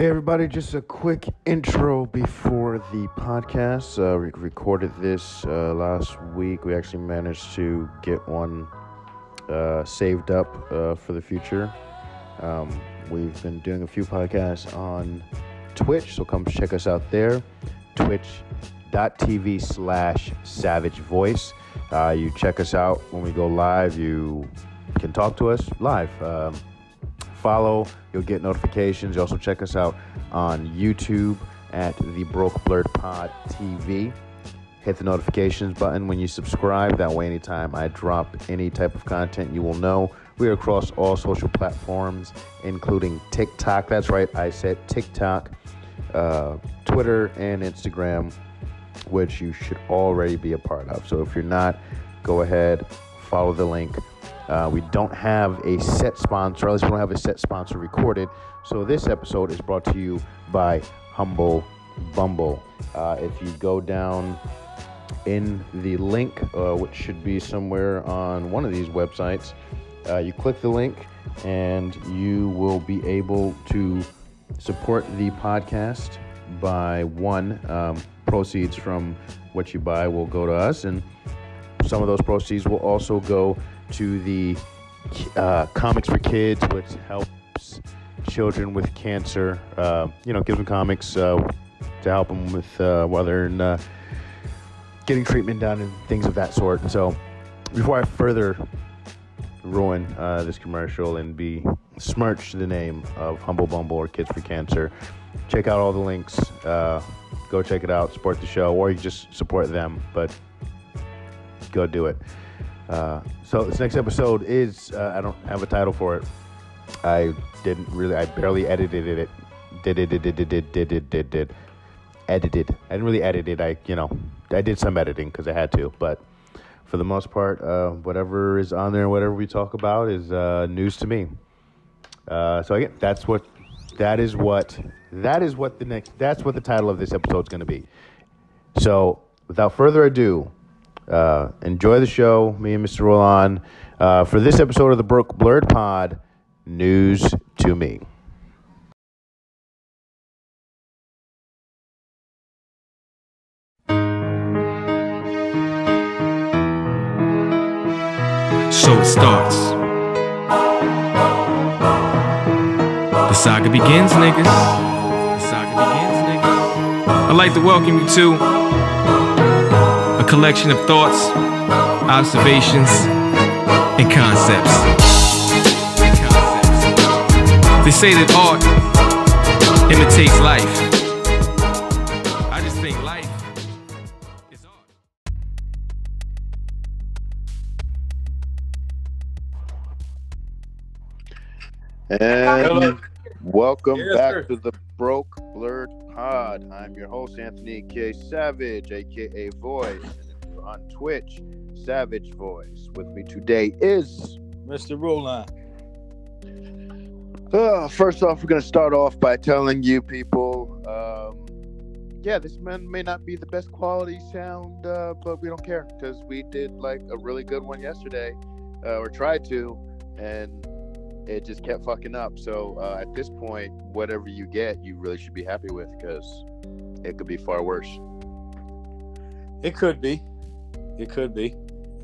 Hey, everybody, just a quick intro before the podcast. Uh, we recorded this uh, last week. We actually managed to get one uh, saved up uh, for the future. Um, we've been doing a few podcasts on Twitch, so come check us out there. Twitch.tv slash Savage Voice. Uh, you check us out when we go live. You can talk to us live. Um, follow, you'll get notifications. You also check us out on YouTube at the Broke Blurred Pod TV. Hit the notifications button when you subscribe. That way, anytime I drop any type of content, you will know. We are across all social platforms, including TikTok. That's right, I said TikTok, uh, Twitter, and Instagram, which you should already be a part of. So if you're not, go ahead, follow the link. Uh, we don't have a set sponsor, at least we don't have a set sponsor recorded. So this episode is brought to you by Humble Bundle. Uh, if you go down in the link, uh, which should be somewhere on one of these websites, uh, you click the link and you will be able to support the podcast by one um, proceeds from what you buy will go to us and some of those proceeds will also go to the uh, Comics for Kids, which helps children with cancer. Uh, you know, gives them comics uh, to help them with uh, while they're in, uh, getting treatment done and things of that sort. So, before I further ruin this commercial and be smirch the name of Humble Bundle or Kids for Cancer, check out all the links. Go check it out, support the show, or you just support them. But go do it. Uh, so this next episode is uh, I don't have a title for it. I didn't really. I barely edited it. Did it. Did it. Did it. Did it. Did it. Edited. I didn't really edit it. I you know I did some editing because I had to, but for the most part, uh, whatever is on there, whatever we talk about, is uh, news to me. Uh, so again, that's what that is what that is what the next that's what the title of this episode is going to be. So without further ado, uh, enjoy the show, me and Mr. Rolon. Uh, for this episode of the Broke Blurred Pod, news to me. So it starts. The saga begins, niggas. The saga begins, niggas. I'd like to welcome you to collection of thoughts, observations, and concepts. They say that art imitates life. I just think life is art. And welcome Yes, back sir. to the Broke Blurred Pod. I'm your host, Anthony K. Savage, aka Voice. And if you're on Twitch, Savage Voice. With me today is. Mr. Rolon. Uh, first off, we're going to start off by telling you people um, yeah, this man may not be the best quality sound, uh, but we don't care because we did like a really good one yesterday, uh, or tried to, and it just kept fucking up. So uh, at this point, whatever you get, you really should be happy with because it could be far worse. It could be. It could be.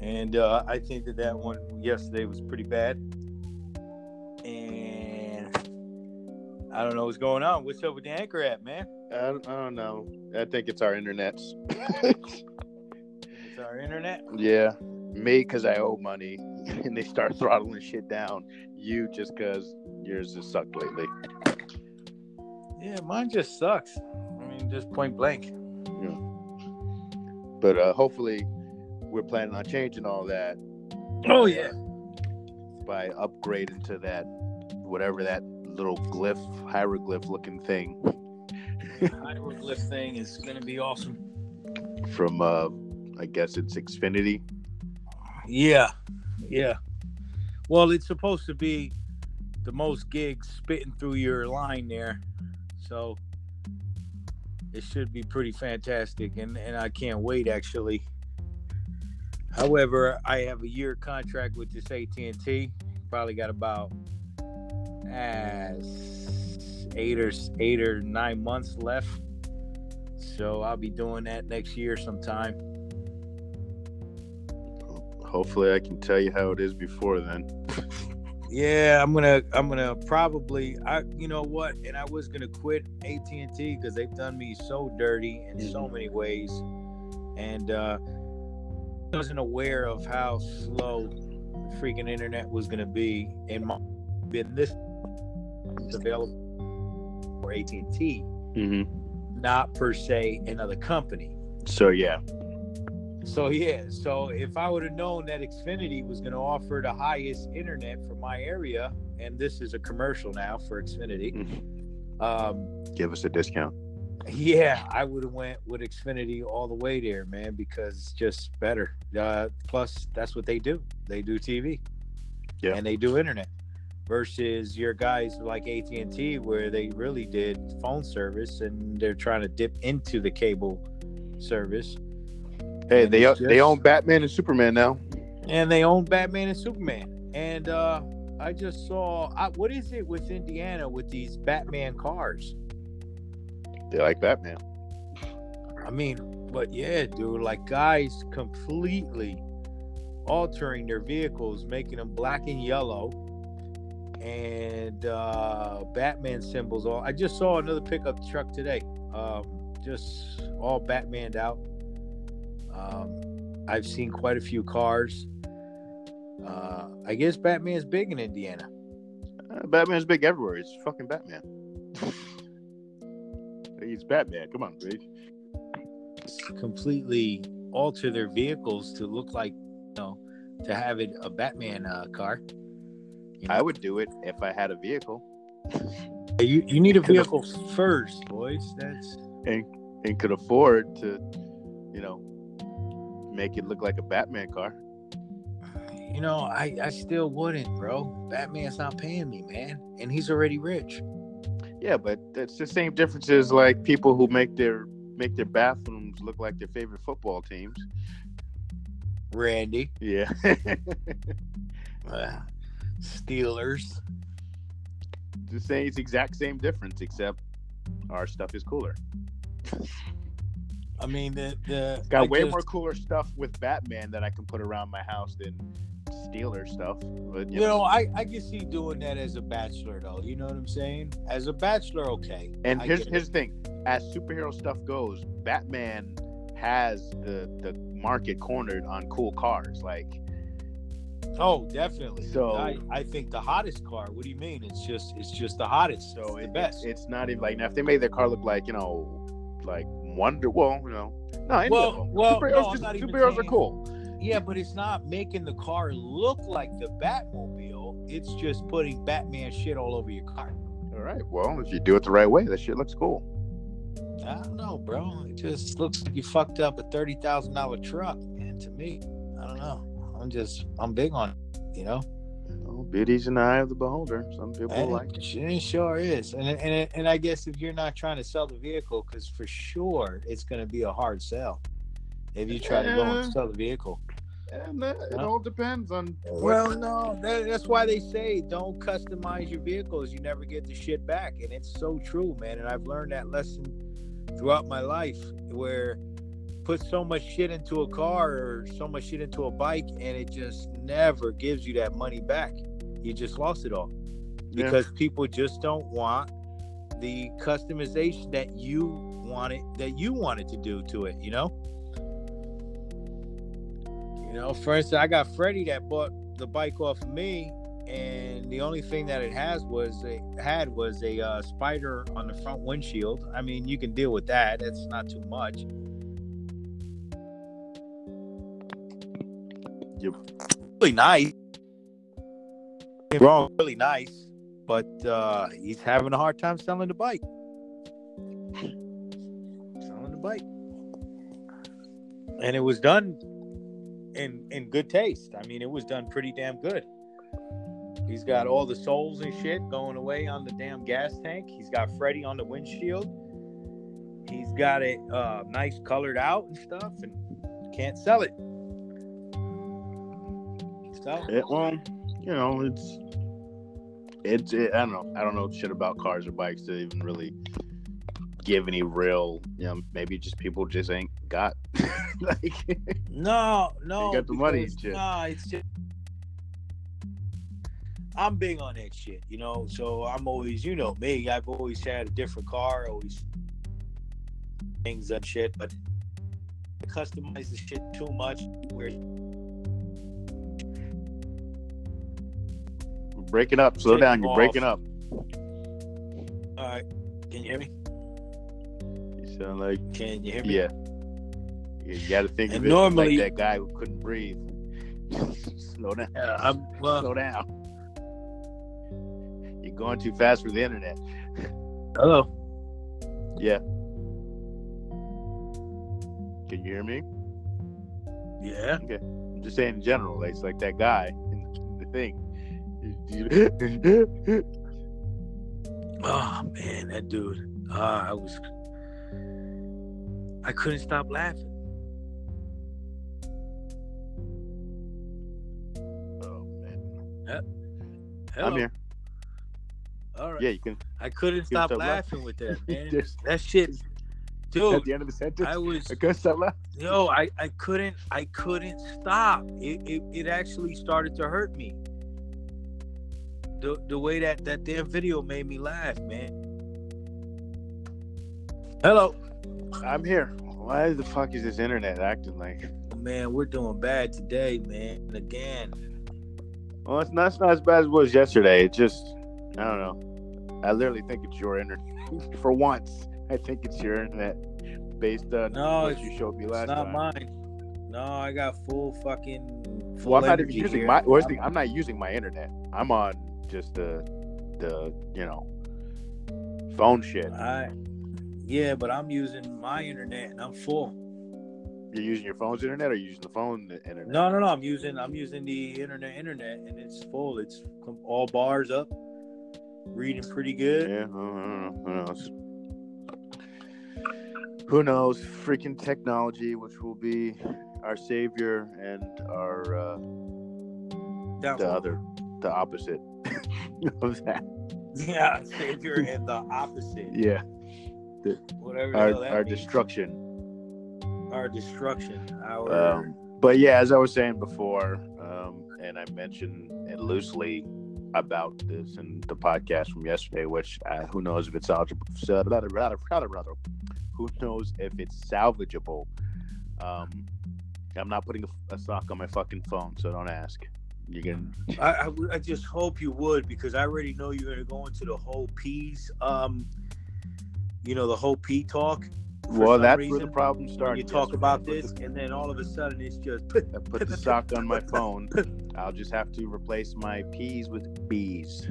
And uh, I think that that one yesterday was pretty bad. And I don't know what's going on. What's up with the anchor app, man? I don't, I don't know. I think it's our internets. It's our internet. yeah, me because I owe money, and they start throttling shit down. You just because yours has sucked lately. Yeah, mine just sucks. I mean, just point blank. Yeah. But uh, hopefully, we're planning on changing all that Oh, yeah. by upgrading to that whatever that little glyph hieroglyph looking thing Hieroglyph thing is going to be awesome. from uh, I guess it's Xfinity. Yeah. Yeah. Well, it's supposed to be the most gigs spitting through your line there. So it should be pretty fantastic and, and I can't wait actually. However, I have a year contract with this AT&T. Probably got about uh, eight or eight or nine months left. So I'll be doing that next year sometime. Hopefully, I can tell you how it is before then. Yeah, I'm gonna I'm gonna probably I you know what, and I was gonna quit AT and T because they've done me so dirty in so Mhm. many ways, and uh, I wasn't aware of how slow freaking internet was gonna be. And my been this is available for AT and T, Mm-hmm. not per se another company. So yeah, So yeah, so if I would have known that Xfinity was going to offer the highest internet for my area, and this is a commercial now for Xfinity, um, give us a discount. yeah, I would have went with Xfinity all the way there, man, because it's just better. Uh, plus, that's what they do. They do TV, Yeah. and they do internet. Versus your guys like AT and T, where they really did phone service, and they're trying to dip into the cable service. Hey, they they own Batman and Superman now. and they own Batman and Superman. And uh, I just saw I, what is it with Indiana with these Batman cars? They like Batman. I mean, but yeah, dude, like guys completely altering their vehicles, making them black and yellow, and uh, Batman symbols. All I just saw another pickup truck today, um, just all Batmaned out. Um, I've seen quite a few cars. Uh, I guess Batman's big in Indiana. Uh, Batman's big everywhere. He's fucking Batman. He's Batman. Come on, dude. completely alter their vehicles to look like, you know, to have it a Batman uh, car. You, I would do it if I had a vehicle you you need a vehicle first, boys. That's and and could afford to, you know, make it look like a Batman car. you know, I I still wouldn't, bro. Batman's not paying me, man, and he's already rich. Yeah, but it's the same difference as like people who make their make their bathrooms look like their favorite football teams. Randy, Yeah. uh, Steelers. the same it's exact same difference except our stuff is cooler. I mean, the the Got I way just- more cooler stuff with Batman that I can put around my house than Steeler stuff. But You know, I I can see doing that as a bachelor, though. You know what I'm saying? As a bachelor, okay. and I here's here's the thing: as superhero stuff goes, Batman has the the market cornered on cool cars. Like, Oh, definitely. So- I, I think the hottest car. What do you mean? It's just it's just the hottest. so it's the it, best. It's not even like now if they made their car look like you know, like Wonder, well, you know, no, any Well- of them. well, superheroes, no, I'm just- not even superheroes are cool. yeah, but it's not making the car look like the Batmobile. It's just putting Batman shit all over your car. All right, well, if you do it the right way, that shit looks cool. I don't know, bro. It just looks like you fucked up a thirty thousand dollar truck, man. To me, I don't know. I'm just I'm big on it, you know. Well, beauty's in the eye of the beholder. Some people And like it. it, sure is, and and and I guess if you're not trying to sell the vehicle, because for sure it's going to be a hard sell if you try to go and sell the vehicle. And that, it all depends on Well, no, that, that's why they say don't customize your vehicles. You never get the shit back, and it's so true, man. And I've learned that lesson throughout my life, where put so much shit into a car or so much shit into a bike, and it just never gives you that money back. You just lost it all Yeah. because people just don't want the customization that you wanted that you wanted to do to it. You know. You know, for instance, I got Freddie that bought the bike off of me, and the only thing that it has was a had was a uh, spider on the front windshield. I mean, you can deal with that. That's not too much. Yep. Really nice. Don't get me Wrong, really nice, but uh, he's having a hard time selling the bike. Selling the bike, and it was done in in good taste. I mean, it was done pretty damn good. He's got all the soles and shit going away on the damn gas tank. He's got Freddie on the windshield. He's got it uh, nice colored out and stuff, and can't sell it. So It, well, you know, it's it's it, I don't know. I don't know shit about cars or bikes to even really give any real. You know, maybe just people just ain't got like. No, no. got the money. Nah, it's just I'm big on that shit, you know. So I'm always, you know, me. I've always had a different car, always things and shit, but I customize the shit too much. Where breaking up. Slow Take down. You're off. breaking up. all right, can you hear me? You sound like Can you hear me? yeah. You got to think And of it normally- like that guy who couldn't breathe. Slow down. Yeah, I'm well. Slow down. You're going too fast for the internet. Hello. Yeah. Can you hear me? Yeah. Okay. I'm just saying in general. like, It's like that guy in the thing. Oh man, that dude. Ah, I was. I couldn't stop laughing. oh man. Hello. I'm here. All right. Yeah, you can. I couldn't can stop stop laughing with that, man. That shit, dude. at the end of the sentence. I was, I couldn't stop laughing. yo, I, I couldn't, I couldn't stop. It, it, it actually started to hurt me. The, the way that that damn video made me laugh, man. Hello, I'm here. Why the fuck is this internet acting like? man. We're doing bad today, man. Again, Well, it's not, it's not as bad as it was yesterday. It just, I don't know. I literally think it's your internet. For once, I think it's your internet based on No, what you showed me it's last not time. mine. No, I got full fucking. Full Well, I'm not even using here. my. Where's the, I'm not using my internet. I'm on just the, the you know, phone shit. I, yeah, but I'm using my internet and I'm full. You're using your phone's internet, or you using the phone internet? No, no, no. I'm using I'm using the internet internet and it's full. It's all bars up. Reading pretty good. Yeah, I don't know. Who knows? Who knows? Freaking technology, which will be our savior and our uh, the other, the opposite of that. Yeah, savior and the opposite. Yeah, Whatever our our means. destruction. Our destruction. Our Um, but yeah, as I was saying before, um, and I mentioned it loosely about this in the podcast from yesterday, which uh, who knows if it's salvageable. Who knows if it's salvageable? Um, I'm not putting a, a sock on my fucking phone, so don't ask. You can. I, I, I just hope you would because I already know you're gonna go into the whole peas. Um, you know the whole pea talk. Well, that's where the problem started. you talk about this, the- and then all of a sudden it's just I put the sock on my phone. I'll just have to replace my P's with B's.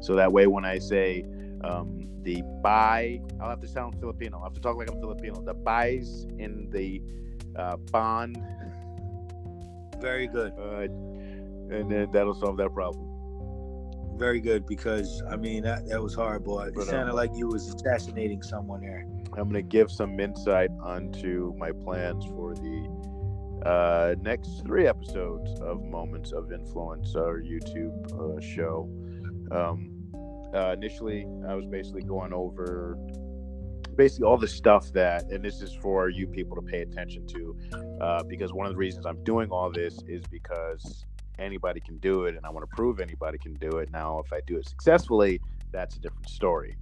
So that way, when I say um, the buy, I'll have to sound Filipino. I'll have to talk like I'm Filipino. The buys in the uh, bond, very good. uh, and then that'll solve that problem. Very good because I mean that, that was horrible. It But, sounded um, like you was assassinating someone there. I'm going to give some insight onto my plans for the uh, next three episodes of Moments of Influence, our YouTube uh, show. Um, uh, initially, I was basically going over basically all the stuff that, and this is for you people to pay attention to, uh, because one of the reasons I'm doing all this is because anybody can do it, and I want to prove anybody can do it. Now, if I do it successfully, that's a different story.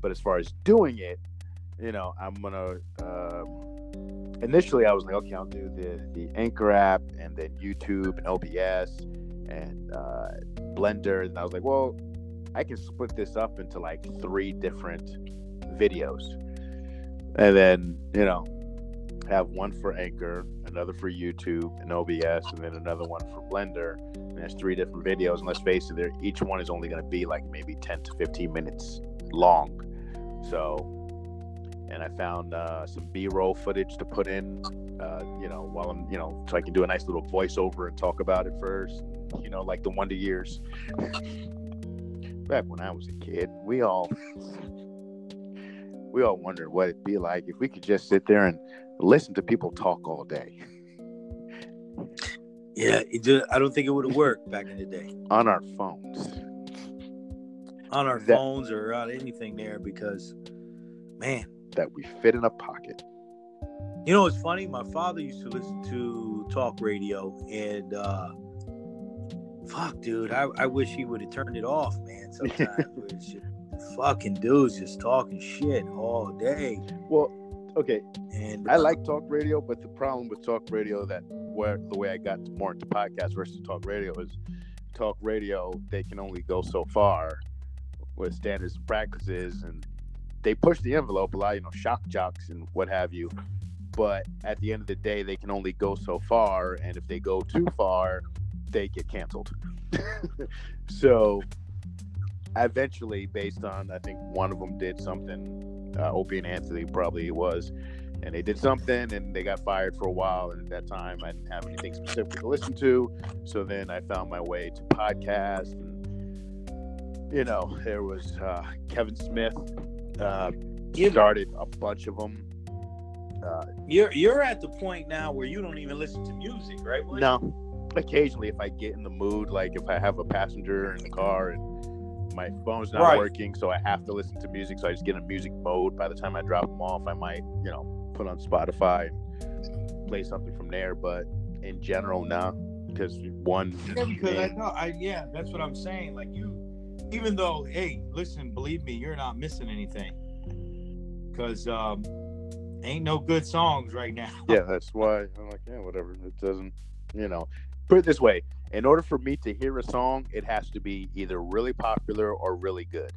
But as far as doing it, you know, I'm gonna. Um, initially, I was like, okay, I'll do the the Anchor app, and then YouTube, and OBS, and uh, Blender. And I was like, well, I can split this up into like three different videos, and then you know, have one for Anchor, another for YouTube and OBS, and then another one for Blender. And there's three different videos. And let's face it, there each one is only going to be like maybe 10 to 15 minutes long. So, and I found uh, some B-roll footage to put in, uh, you know, while I'm, you know, so I can do a nice little voiceover and talk about it first. You know, like the Wonder Years. Back when I was a kid, we all we all wondered what it'd be like if we could just sit there and listen to people talk all day Yeah, it just, I don't think it would have worked back in the day. on our phones. on our That- phones or on anything there because, man, that we fit in a pocket. you know it's funny. My father used to listen to talk radio, and uh, fuck, dude, I, I wish he would have turned it off, man. Sometimes where it's just fucking dudes just talking shit all day, Well, okay, and I uh, like talk radio, but the problem with talk radio that where the way I got more into podcasts versus talk radio is talk radio they can only go so far with standards and practices and they push the envelope a lot, you know, shock jocks and what have you. But at the end of the day, they can only go so far, and if they go too far, they get canceled. so eventually, based on I think one of them did something, uh, Opie and Anthony probably was, and they did something and they got fired for a while. And at that time, I didn't have anything specific to listen to. So then I found my way to podcasts. And, you know, there was uh, Kevin Smith uh, started a bunch of them. Uh, you're you're at the point now where you don't even listen to music, right? William? no, occasionally if I get in the mood, like if I have a passenger in the car and my phone's not Right. working, so I have to listen to music, so I just get in music mode. By the time I drop them off, I might, you know, put on Spotify and play something from there. But in general, no, because one, Yeah, because I know, I yeah, that's what I'm saying. Like you, even though, hey, listen, believe me, you're not missing anything, because um, ain't no good songs right now. yeah, that's why I'm like, yeah, whatever. It doesn't, you know, put it this way: in order for me to hear a song, it has to be either really popular or really good.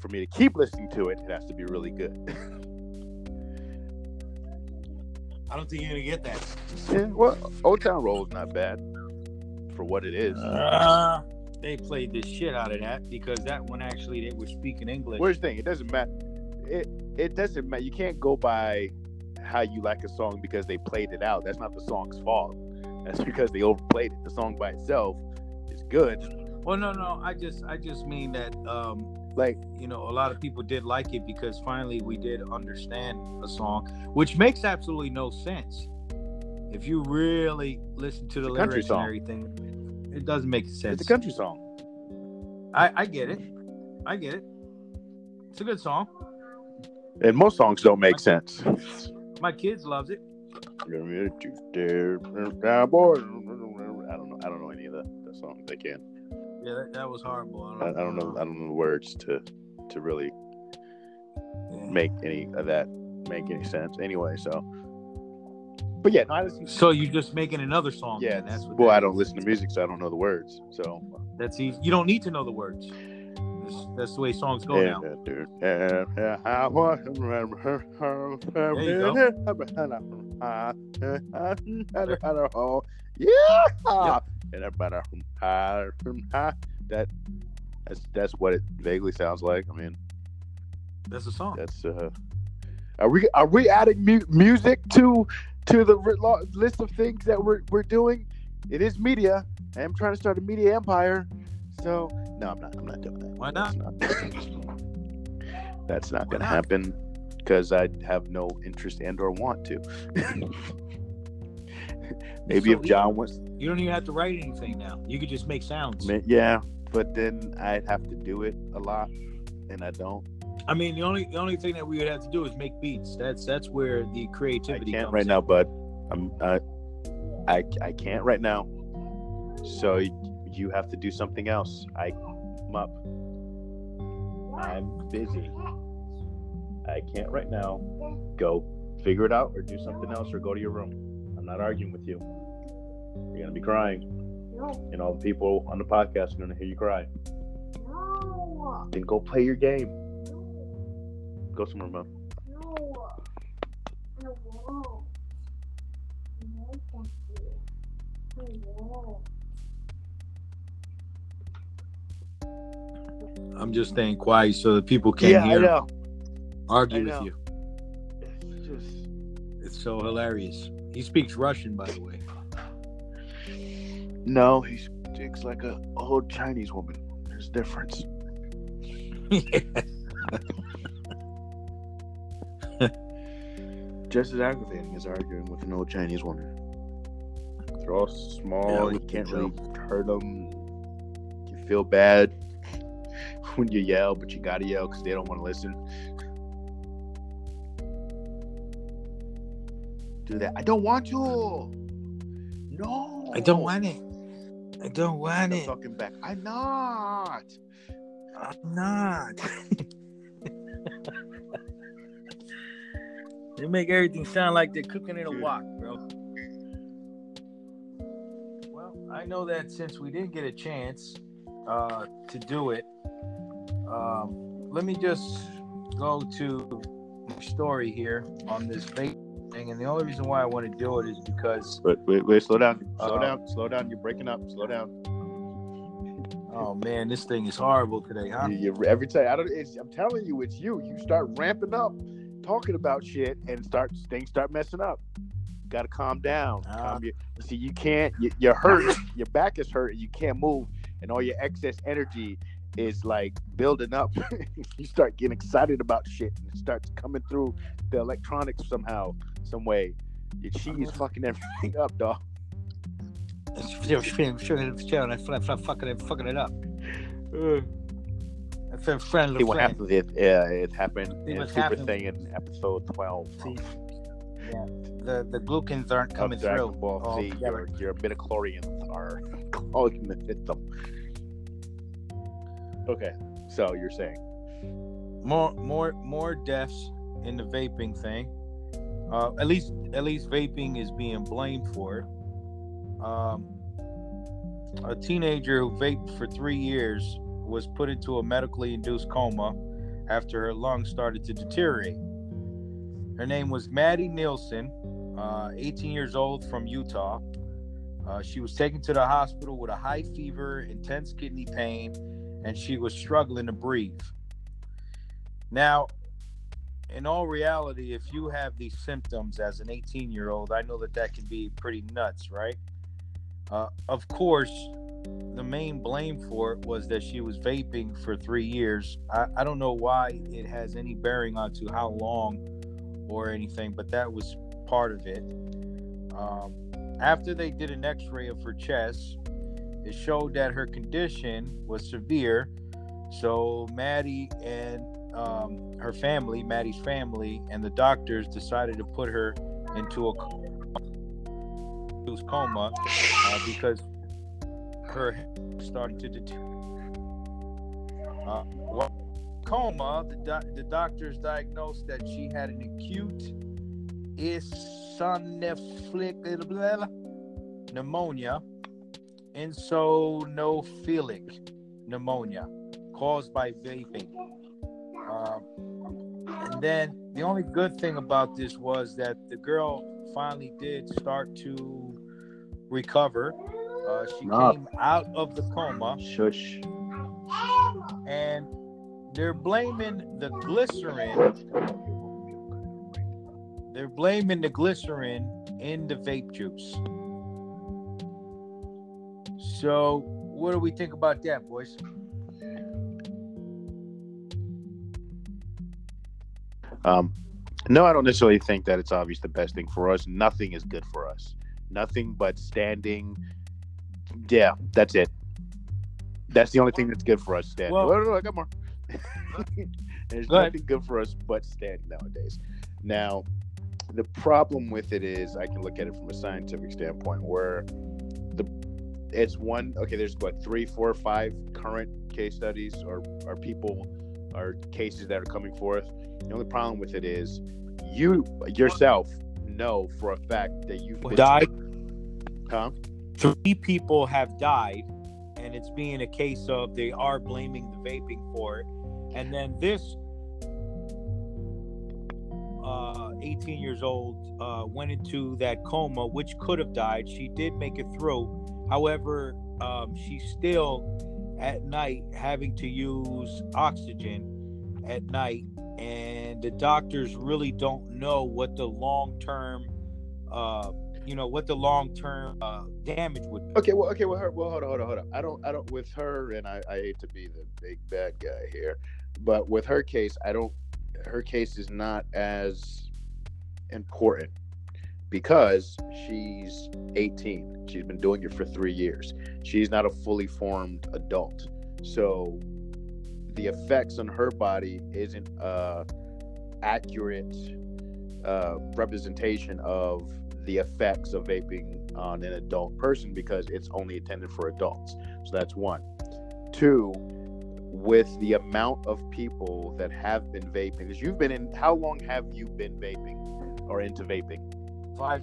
For me to keep listening to it, it has to be really good. I don't think you're gonna get that. Yeah, well, Old Town Road is not bad for what it is. Uh, they played the shit out of that because that one actually they were speaking English. Where's the thing? It doesn't matter. It it doesn't matter. You can't go by how you like a song because they played it out. That's not the song's fault. That's because they overplayed it. The song by itself is good. well, no, no, I just I just mean that um, Like you know a lot of people did like it because finally we did understand a song, which makes absolutely no sense. If you really listen to the It's a country lyrics and everything, it doesn't make sense. it's a country song. I, I get it. I get it. It's a good song. And most songs don't make sense. My kids loves it. I don't know. I don't know any of the, the songs. They can. Yeah, that, that was horrible. I, I don't know. I don't know the words to to really Yeah. make any of that make any sense. Anyway, so. But yeah, no, I listen. So you're just making another song? Yeah, then. that's what. well, that I don't listen to music, so I don't know the words. So That's easy. You don't need to know the words. That's, that's the way songs go yeah, now. dude. Yeah, yeah, I want to remember her. There you Yeah, everybody, that that's that's what it vaguely sounds like. I mean, That's a song. that's uh, are we are we adding mu- music to to the list of things that we're we're doing? It is media. I am trying to start a media empire. So no, I'm not. I'm not doing that. Why not? That's not, that's not going to not? happen because I have no interest and or want to. Maybe So if John was, You don't even have to write anything now. You could just make sounds. Yeah, but then I'd have to do it a lot, and I don't. I mean, the only the only thing that we would have to do is make beats. That's that's where the creativity. I can't right in. now, bud. I'm I, I I can't right now. So you have to do something else. I come up. I'm busy. I can't right now. Go figure it out, or do something else, or go to your room. I'm not arguing with you. You're gonna be crying, and all the people on the podcast are gonna hear you cry. Then go play your game. Go somewhere, mom. I'm just staying quiet so that people can't yeah, I hear know. Argue with you. It's just. It's so hilarious. He speaks Russian, by the way. No, he speaks like a old Chinese woman. There's a difference. Just as aggravating as arguing with an old Chinese woman. They're all small. Yeah, you can't can really hurt them. You feel bad when you yell, but you gotta yell because they don't want to listen. Do that. I don't want to. No. I don't want it. I don't want I'm it. talking back. I'm not. I'm not. they make everything sound like they're cooking in a wok, bro. Well, I know that since we didn't get a chance uh, to do it, um, let me just go to my story here on this vape thing. And the only reason why I want to do it is because, Wait, wait, wait. Slow down. Slow Uh, down. Slow down. You're breaking up. Slow down. oh man, this thing is horrible today, huh? You, you, every time I don't. It's, I'm telling you, it's you. You start ramping up, talking about shit, and start things start messing up. Got to calm down. Ah. calm your, see, you can't. You, you're hurt. your back is hurt. and You can't move, and all your excess energy is like building up. you start getting excited about shit, and it starts coming through the electronics somehow, some way. Your chi is uh-huh. fucking everything up, dog. I'm fucking fucking it up. See what happened? It, yeah, it happened See in Super happened. Thing in episode twelve. See, yeah, the the glucans aren't coming through. Ball together. your, your midichlorians are clogging the system. Okay, so you're saying More more more deaths in the vaping thing. Uh, at least at least vaping is being blamed for it. Um, a teenager who vaped for three years was put into a medically induced coma after her lungs started to deteriorate. Her name was Maddie Nelson, uh, 18 years old from Utah. Uh, she was taken to the hospital with a high fever, intense kidney pain, and she was struggling to breathe. Now, in all reality, if you have these symptoms as an 18 year old, I know that that can be pretty nuts, right? Uh, of course, the main blame for it was that she was vaping for three years. I, I don't know why it has any bearing onto how long or anything, but that was part of it. Um, after they did an x ray of her chest, it showed that her condition was severe. So Maddie and um, her family, Maddie's family, and the doctors decided to put her into a coma uh, because her starting to deteriorate. Uh, while coma, the, doc- the doctors diagnosed that she had an acute eosinophilic pneumonia, eosinophilic pneumonia caused by vaping. Um, and then the only good thing about this was that the girl finally did start to recover. Uh, she came out of the coma, shush. and they're blaming the glycerin. They're blaming the glycerin in the vape juice. So, what do we think about that, boys? Um, no, I don't necessarily think that it's obvious the best thing for us. Nothing is good for us. Nothing but standing. Yeah, that's it. That's the only thing that's good for us. Standing. Well- no, no, no, I got more. There's Go ahead. nothing good for us but standing nowadays. Now, the problem with it is, I can look at it from a scientific standpoint, where the it's one. Okay, there's what three, four, five current case studies or or people or cases that are coming forth. The only problem with it is you yourself know for a fact that you've Died. Huh? Three people have died, and it's being a case of they are blaming the vaping for it. And then this uh, 18 years old uh, went into that coma, which could have died. She did make it through. However, um, she's still at night having to use oxygen at night, and the doctors really don't know what the long term, uh, you know, what the long term uh, damage would be. Okay, well, okay, well, her, well, hold on, hold on, hold on. I don't, I don't. With her, and I, I hate to be the big bad guy here, but with her case, I don't. Her case is not as important because she's 18. She's been doing it for three years. She's not a fully formed adult, so the effects on her body isn't uh accurate uh representation of the effects of vaping on an adult person because it's only intended for adults. So that's one. Two with the amount of people that have been vaping because you've been in how long have you been vaping or into vaping? Five.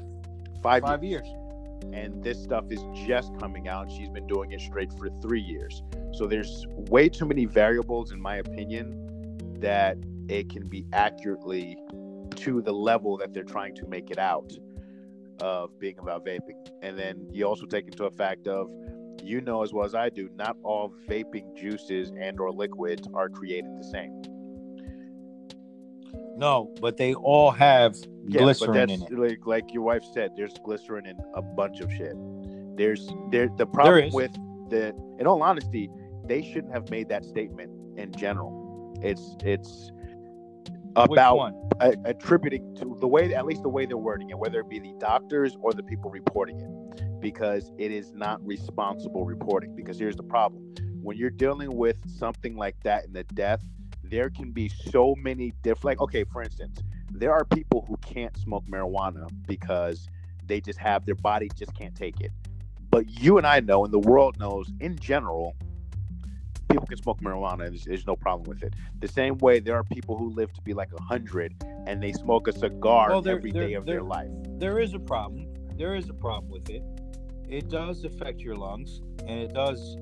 Five five, five years. And this stuff is just coming out. She's been doing it straight for three years. So there's way too many variables, in my opinion, that it can be accurately to the level that they're trying to make it out of being about vaping. And then you also take into a fact of you know as well as I do, not all vaping juices and or liquids are created the same. No, but they all have Yeah, glycerin in it. like like your wife said. There's glycerin in a bunch of shit. There's there the problem is. with the. In all honesty, they shouldn't have made that statement in general. It's it's about a- attributing to the way at least the way they're wording it, whether it be the doctors or the people reporting it, because it is not responsible reporting. Because here's the problem: when you're dealing with something like that in the death, there can be so many different. Like, okay, for instance, there are people who can't smoke marijuana because they just have their body just can't take it. But you and I know, and the world knows in general, people can smoke marijuana and there's, there's no problem with it. The same way there are people who live to be like a hundred and they smoke a cigar Well, there- every there- day of their life. There is a problem. There is a problem with it. It does affect your lungs, and it does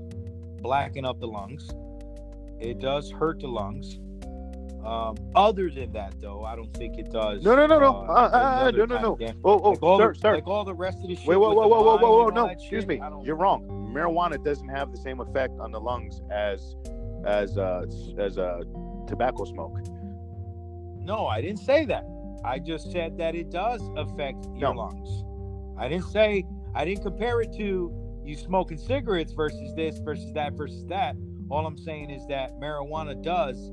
blacken up the lungs. It does hurt the lungs. Um, other than that, though, I don't think it does. No, no, no, no. uh, Uh, uh, no, no, no. Oh, oh, Like all, sir, the, sir. like all the rest of the shit. Wait, whoa, whoa, whoa, whoa, whoa, whoa, no. Excuse shit, me. You're wrong. Marijuana doesn't have the same effect on the lungs as as uh as uh tobacco smoke. No, I didn't say that. I just said that it does affect your No. lungs. I didn't say I didn't compare it to you smoking cigarettes versus this versus that versus that. All I'm saying is that marijuana does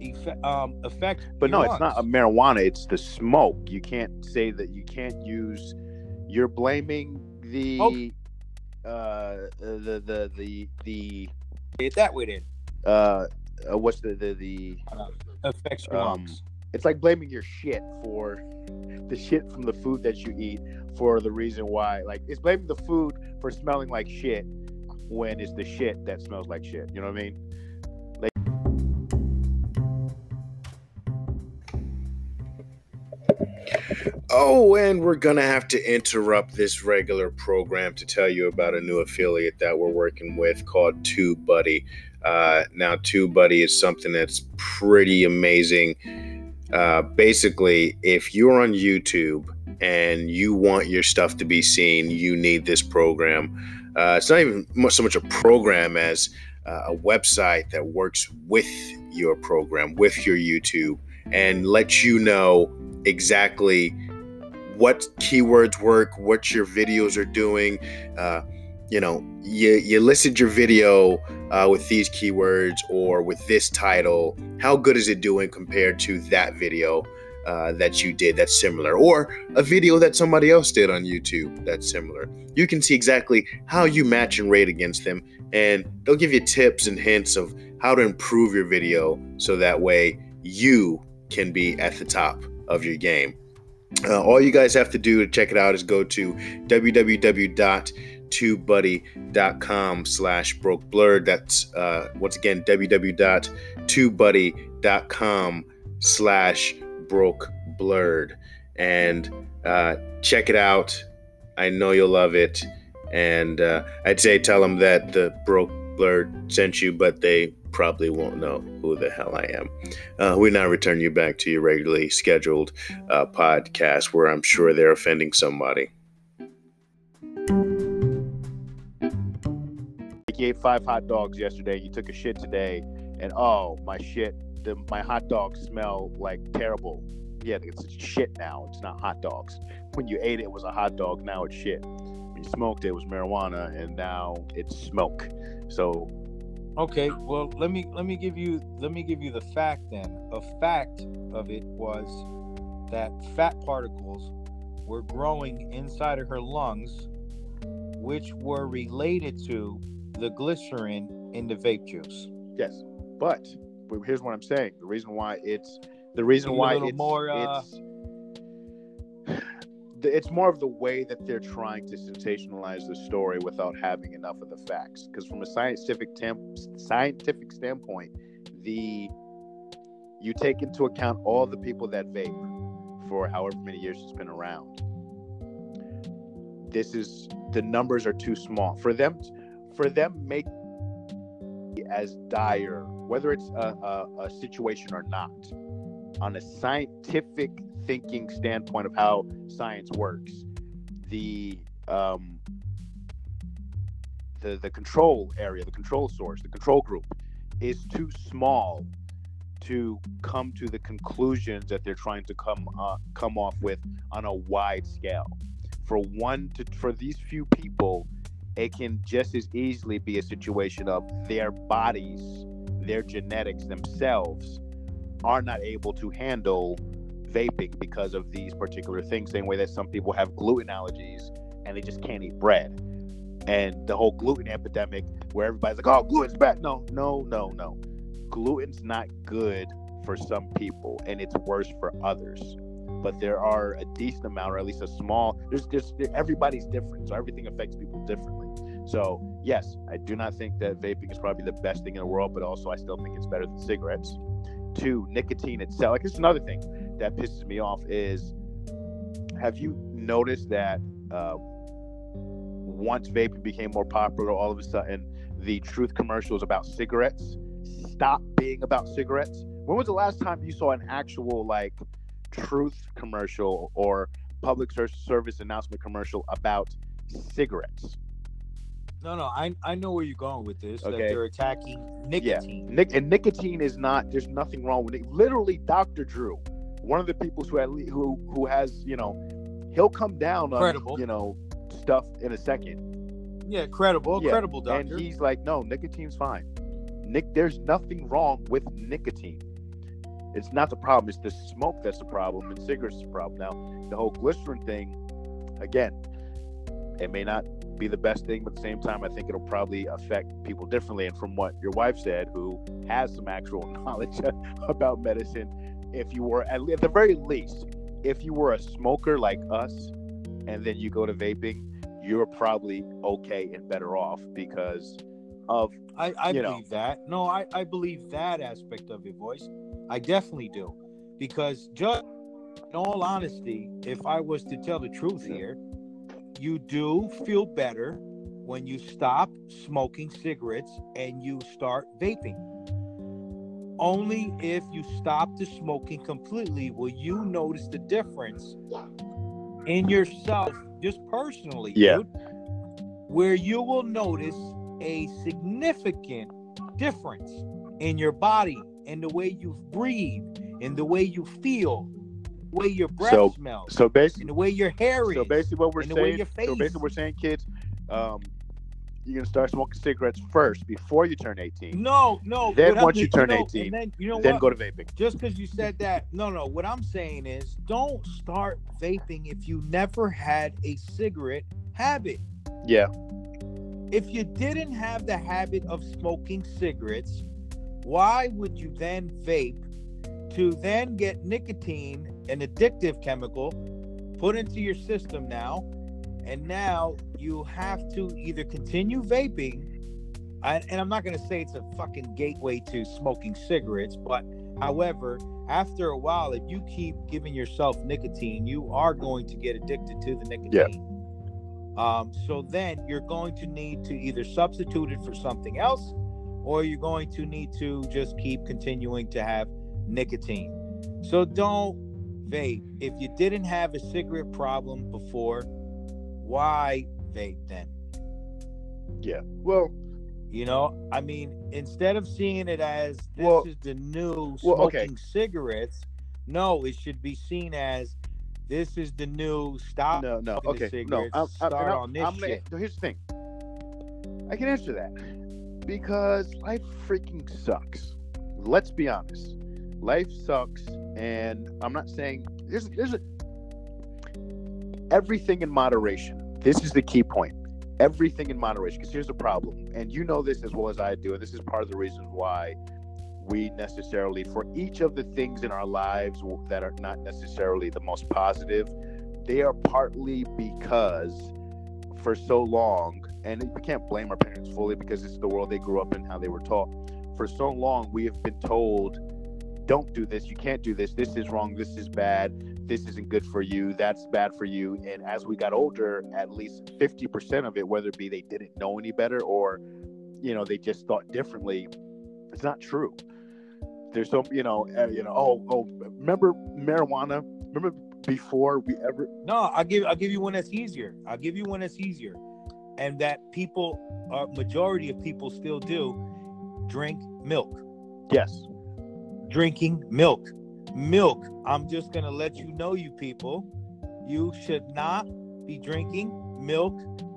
effe- um, affect. But no, it's not a marijuana. It's the smoke. You can't say that you can't use. You're blaming the Okay. uh the the the the it that way. Then uh, uh what's the the the affects your Um, lungs. it's like blaming your shit for the shit from the food that you eat for the reason why like it's blaming the food for smelling like shit when it's the shit that smells like shit you know what i mean Like Oh, and we're going to have to interrupt this regular program to tell you about a new affiliate that we're working with called TubeBuddy. Uh, now, TubeBuddy is something that's pretty amazing. Uh, basically, if you're on YouTube and you want your stuff to be seen, you need this program. Uh, it's not even so much a program as uh, a website that works with your program, with your YouTube, and lets you know exactly what keywords work, what your videos are doing. Uh, you know, you, you listed your video uh, with these keywords or with this title. How good is it doing compared to that video uh, that you did that's similar, or a video that somebody else did on YouTube that's similar? You can see exactly how you match and rate against them, and they'll give you tips and hints of how to improve your video so that way you can be at the top of your game. Uh, all you guys have to do to check it out is go to www.tubebuddy.com slash broke blurred. That's uh, once again www.tubebuddy.com slash broke blurred. And uh, check it out. I know you'll love it. And uh, I'd say tell them that the broke blurred sent you, but they probably won't know who the hell I am. Uh, we now return you back to your regularly scheduled uh, podcast where I'm sure they're offending somebody. like you ate five hot dogs yesterday you took a shit today and oh my shit the, my hot dogs smell like terrible yeah it's shit now it's not hot dogs when you ate it, it was a hot dog now it's shit when you smoked it, it was marijuana and now it's smoke so Okay, well let me let me give you let me give you the fact then. A fact of it was that fat particles were growing inside of her lungs, which were related to the glycerin in the vape juice. yes But, but here's what I'm saying: the reason why it's the reason why it's more, uh, it's it's more of the way that they're trying to sensationalize the story without having enough of the facts. Because from a scientific tem- scientific standpoint, the you take into account all the people that vape for however many years it's been around. This is the numbers are too small for them. For them, make as dire, whether it's a, a, a situation or not, on a scientific thinking standpoint of how science works, the um, the the control area, the control source, the control group is too small to come to the conclusions that they're trying to come uh, come off with on a wide scale. For one to for these few people, it can just as easily be a situation of their bodies, their genetics themselves are not able to handle vaping because of these particular things. Same way that some people have gluten allergies and they just can't eat bread. And the whole gluten epidemic, where everybody's like, "Oh, gluten's bad." No, no, no, no. Gluten's not good for some people, and it's worse for others. But there are a decent amount, or at least a small. There's just everybody's different, so everything affects people differently. So yes, I do not think that vaping is probably the best thing in the world, but also I still think it's better than cigarettes. Two, nicotine itself. Like this is another thing that pisses me off is have you noticed that uh, once vaping became more popular, all of a sudden the truth commercials about cigarettes stopped being about cigarettes? When was the last time you saw an actual like truth commercial or public service announcement commercial about cigarettes? No, no, I I know where you're going with this. That Okay. they're attacking nicotine. Nic- and nicotine is not. There's nothing wrong with it. Literally, Dr. Drew, one of the people who at le- who who has you know, he'll come down on you know stuff in a second. Yeah, credible, Yeah, credible doctor. And he's like, no, nicotine's fine. Nick, there's nothing wrong with nicotine. It's not the problem. It's the smoke that's the problem, and cigarettes the problem. Now, the whole glycerin thing, again, it may not be the best thing, but at the same time, I think it'll probably affect people differently. And from what your wife said, who has some actual knowledge about medicine, if you were at, le- at the very least, if you were a smoker like us, and then you go to vaping, you're probably okay and better off because of I, I believe know. that. No, I, I believe that aspect of your voice. I definitely do. Because just in all honesty, if I was to tell the truth Yeah. here, you do feel better when you stop smoking cigarettes and you start vaping. Only if you stop the smoking completely will you notice the difference in yourself, just personally, Yeah. dude, where you will notice a significant difference in your body, in the way you breathe, in the way you feel, way your breath So- smells, so basically the way your hair is. So basically, what we're saying, so basically, we're saying, kids, um, you're gonna start smoking cigarettes first before you turn 18. no, no. Then what I'm- once you turn know, 18, then you know then what? go to vaping. just because you said that, no, no. What I'm saying is, don't start vaping if you never had a cigarette habit. Yeah, If you didn't have the habit of smoking cigarettes, why would you then vape to then get nicotine, an addictive chemical, put into your system now? And now you have to either continue vaping, and, and I'm not going to say it's a fucking gateway to smoking cigarettes, but however, after a while, if you keep giving yourself nicotine, you are going to get addicted to the nicotine. Yeah. Um, so then you're going to need to either substitute it for something else, or you're going to need to just keep continuing to have nicotine. So don't vape. If you didn't have a cigarette problem before, why vape then? yeah. Well, You know, I mean, instead of seeing it as this Well- is the new well, smoking okay. cigarettes, no, it should be seen as this is the new stop. no, no. Okay, no. I'm, start I'm- on this I'm gonna- shit. Here's the thing. I can answer that because life freaking sucks. Let's be honest. Life sucks, and I'm not saying there's there's a everything in moderation. This is the key point. Everything in moderation. Because here's the problem, and you know this as well as I do, and this is part of the reason why we necessarily for each of the things in our lives that are not necessarily the most positive they are partly because for so long and we can't blame our parents fully because this is the world they grew up in how they were taught for so long we have been told don't do this you can't do this this is wrong this is bad this isn't good for you that's bad for you. And as we got older at least 50% of it whether it be they didn't know any better or you know they just thought differently it's not true. There's so you know uh, you know oh oh remember marijuana? Remember before we ever no i'll give i'll give you one that's easier. I'll give you one that's easier. And that people uh, majority of people still do drink milk. Yes drinking milk. Milk. I'm just gonna let you know you people you should not be drinking milk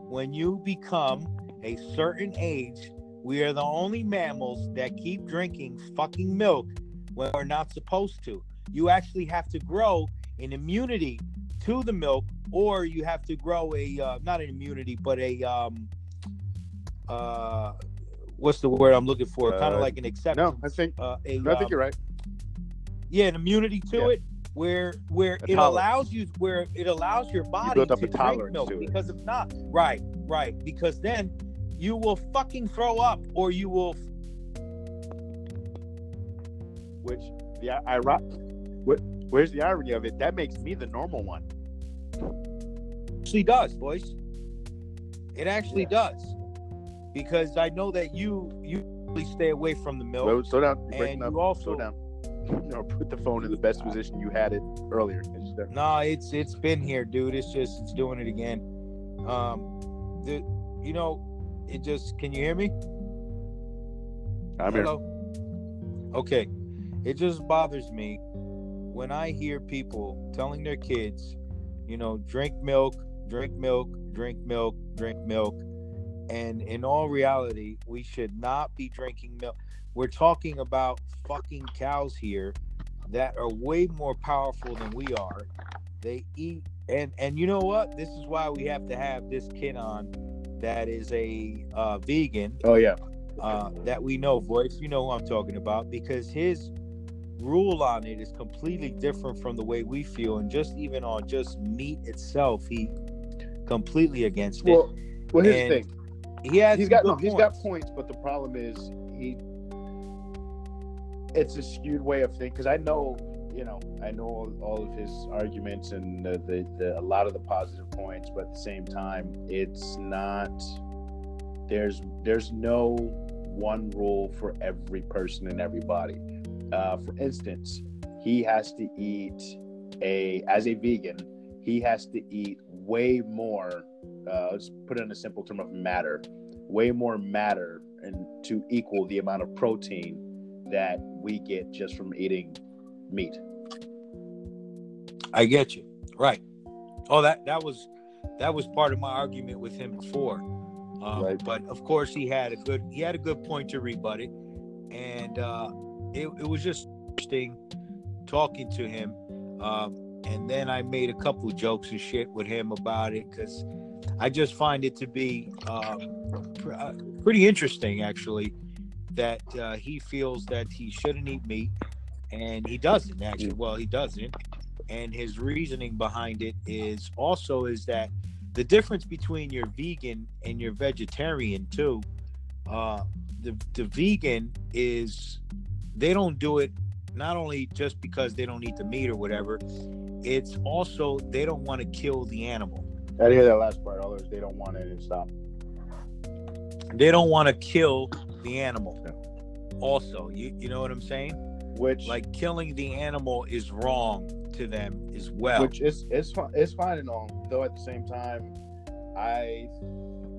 when you become a certain age. We are the only mammals that keep drinking fucking milk when we're not supposed to. You actually have to grow an immunity to the milk, or you have to grow a uh, not an immunity, but a um uh what's the word I'm looking for? Uh, kind of like an acceptance. No, I think uh, a, I think um, you're right. Yeah, an immunity to yeah. it where where a it tolerance. allows you where it allows your body you to drink milk because if not right right because then you will fucking throw up or you will which the ironic where's the irony of it that makes me the normal one actually does boys it actually yeah. does because i know that you you stay away from the milk Wait, slow down You're and you also slow down no, put the phone in the best position you had it earlier. No, nah, it's it's been here, dude. It's just it's doing it again. Um, the you know it just can you hear me? I'm Hello? here. Okay. It just bothers me when I hear people telling their kids, you know, drink milk, drink milk, drink milk, drink milk. And in all reality, we should not be drinking milk. We're talking about fucking cows here that are way more powerful than we are. They eat and and you know what? This is why we have to have this kid on that is a uh, vegan. Oh yeah. Uh, that we know, voice. You know who I'm talking about because his rule on it is completely different from the way we feel, and just even on just meat itself, he completely against well, it. Well, here's the thing. He has he's got no, he's got points, but the problem is he. It's a skewed way of thinking because I know you know, I know all, all of his arguments and the, the, the, a lot of the positive points, but at the same time, it's not. There's there's no one rule for every person and everybody. Uh, for instance, he has to eat a as a vegan, he has to eat way more. Uh, let's put it in a simple term of matter, way more matter, and to equal the amount of protein that we get just from eating meat. I get you. Right. Oh, that that was that was part of my argument with him before. Um, right. But of course, he had a good he had a good point to rebut it, and uh, it it was just interesting talking to him. Um, and then I made a couple jokes and shit with him about it because I just find it to be um, pr- uh, pretty interesting, actually, that uh, he feels that he shouldn't eat meat and he doesn't actually. Mm. Well, he doesn't, and his reasoning behind it is also is that the difference between your vegan and your vegetarian too. Uh, the the vegan is they don't do it not only just because they don't eat the meat or whatever. It's also they don't want to kill the animal. I hear that last part. Others they don't want it to stop. They don't want to kill the animal. Also, you you know what I'm saying? which like killing the animal is wrong to them as well. Which is it's fine, it's fine and all, though at the same time, I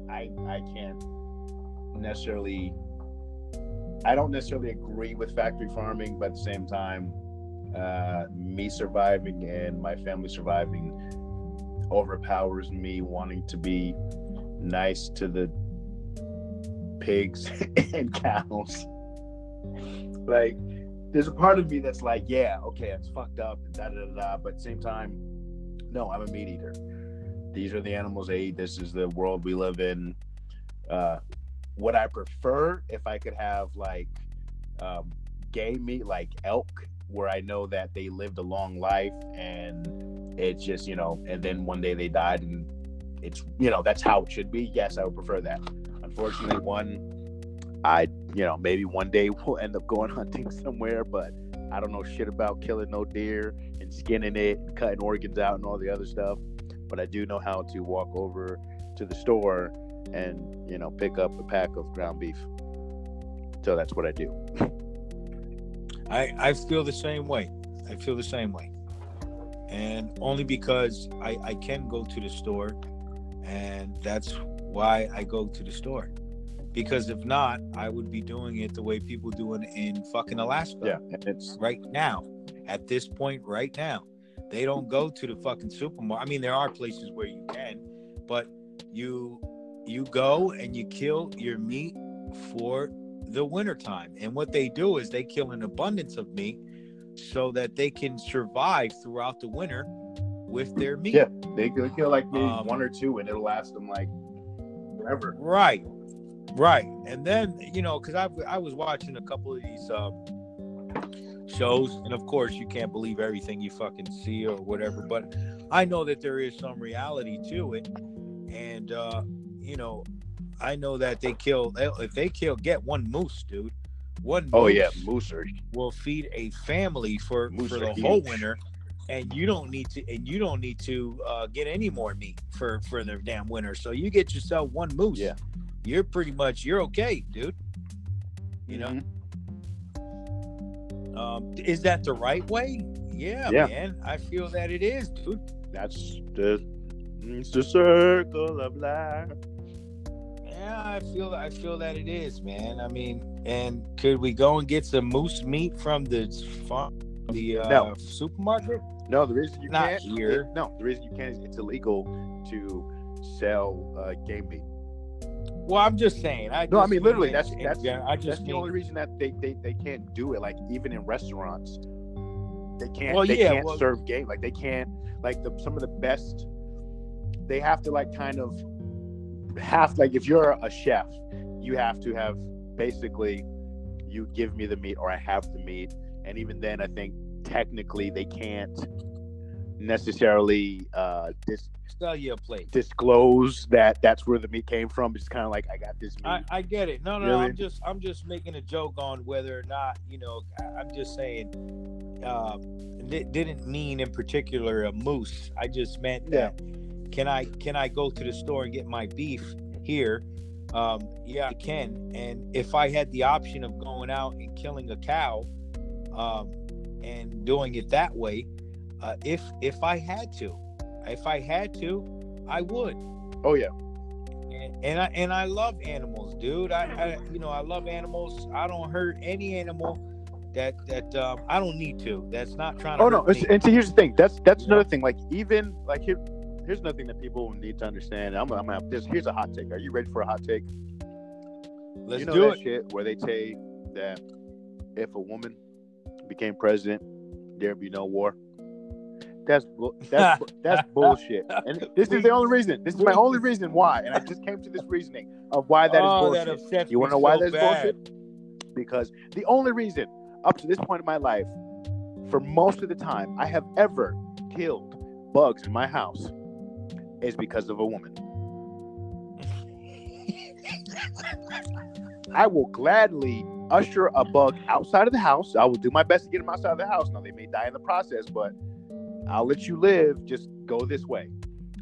I I can't necessarily I don't necessarily agree with factory farming, but at the same time, uh, me surviving and my family surviving overpowers me wanting to be nice to the pigs and cows. like there's a part of me that's like, yeah, okay, it's fucked up da da da da. But at the same time, no, I'm a meat eater. These are the animals I eat. This is the world we live in. Uh, what I prefer, if I could have like um, game meat like elk, where I know that they lived a long life and it's just you know, and then one day they died and it's you know that's how it should be. Yes, I would prefer that. Unfortunately, one I you know maybe one day we'll end up going hunting somewhere, but I don't know shit about killing no deer and skinning it, and cutting organs out, and all the other stuff. But I do know how to walk over to the store and you know pick up a pack of ground beef. So that's what I do. I I feel the same way. I feel the same way, and only because I I can go to the store, and that's why I go to the store. Because if not, I would be doing it the way people do it in fucking Alaska. Yeah, and it's right now, at this point, right now. They don't go to the fucking supermarket. I mean, there are places where you can, but you you go and you kill your meat for the wintertime. And what they do is they kill an abundance of meat so that they can survive throughout the winter with their meat. yeah, they could kill like maybe Um, one or two, and it'll last them like forever. Right, right. And then you know, because I I was watching a couple of these um, shows, and of course you can't believe everything you fucking see or whatever. But I know that there is some reality to it, and uh, you know, I know that they kill if they kill get one moose, dude. One moose yeah, moose are will feed a family for Moose for the whole huge. winter. And you don't need to, and you don't need to uh, get any more meat for for the damn winter. So you get yourself one moose yeah. you're pretty much you're okay, dude. You know, Mhm. um, is that the right way? Yeah, Yeah. man. I feel that it is, dude. that's the it's the circle of life. I feel I feel that it is, man. I mean, and could we go and get some moose meat from the farm, the uh, No. supermarket? No, the reason you Not can't here. No, the reason you can't is it's illegal to sell uh, game meat. Well, I'm just saying. I No, I mean literally. That's that's I that's just the only reason that they, they they can't do it. Like even in restaurants, they can't. Well, they yeah, can't well- serve game. Like they can't. Like the some of the best. They have to like kind of have like if you're a chef, you have to have basically you give me the meat or I have the meat, and even then I think technically they can't necessarily uh dis- sell you a plate. disclose that that's where the meat came from. It's kind of like I got this meat. I, I get it. No, no, no. I'm just, I'm just making a joke on whether or not, you know, I, I'm just saying, it didn't mean in particular a moose. I just meant Yeah. Can I, can I go to the store and get my beef here? Um, yeah, I can. And if I had the option of going out and killing a cow, um, and doing it that way, uh, if if I had to, if I had to, I would oh yeah. and, and I and I love animals, dude. I, I you know I love animals. I don't hurt any animal that that um, I don't need to. That's not trying to. Oh no, and see, here's the thing. That's that's You another thing. Like even like here, here's another thing that people need to understand. I'm, I'm gonna have this. Here's a hot take. Are you ready for a hot take? Let's you know do it. shit where they say that if a woman became president, there'd be no war. That's bu- that's bu- that's bullshit. And this is the only reason. This is my only reason why. And I just came to this reasoning of why that is oh, bullshit. that You want to know why so that's bad. bullshit? Because the only reason up to this point in my life, for most of the time, I have ever killed bugs in my house is because of a woman. I will gladly usher a bug outside of the house. I will do my best to get them outside of the house. Now they may die in the process, but I'll let you live. Just go this way.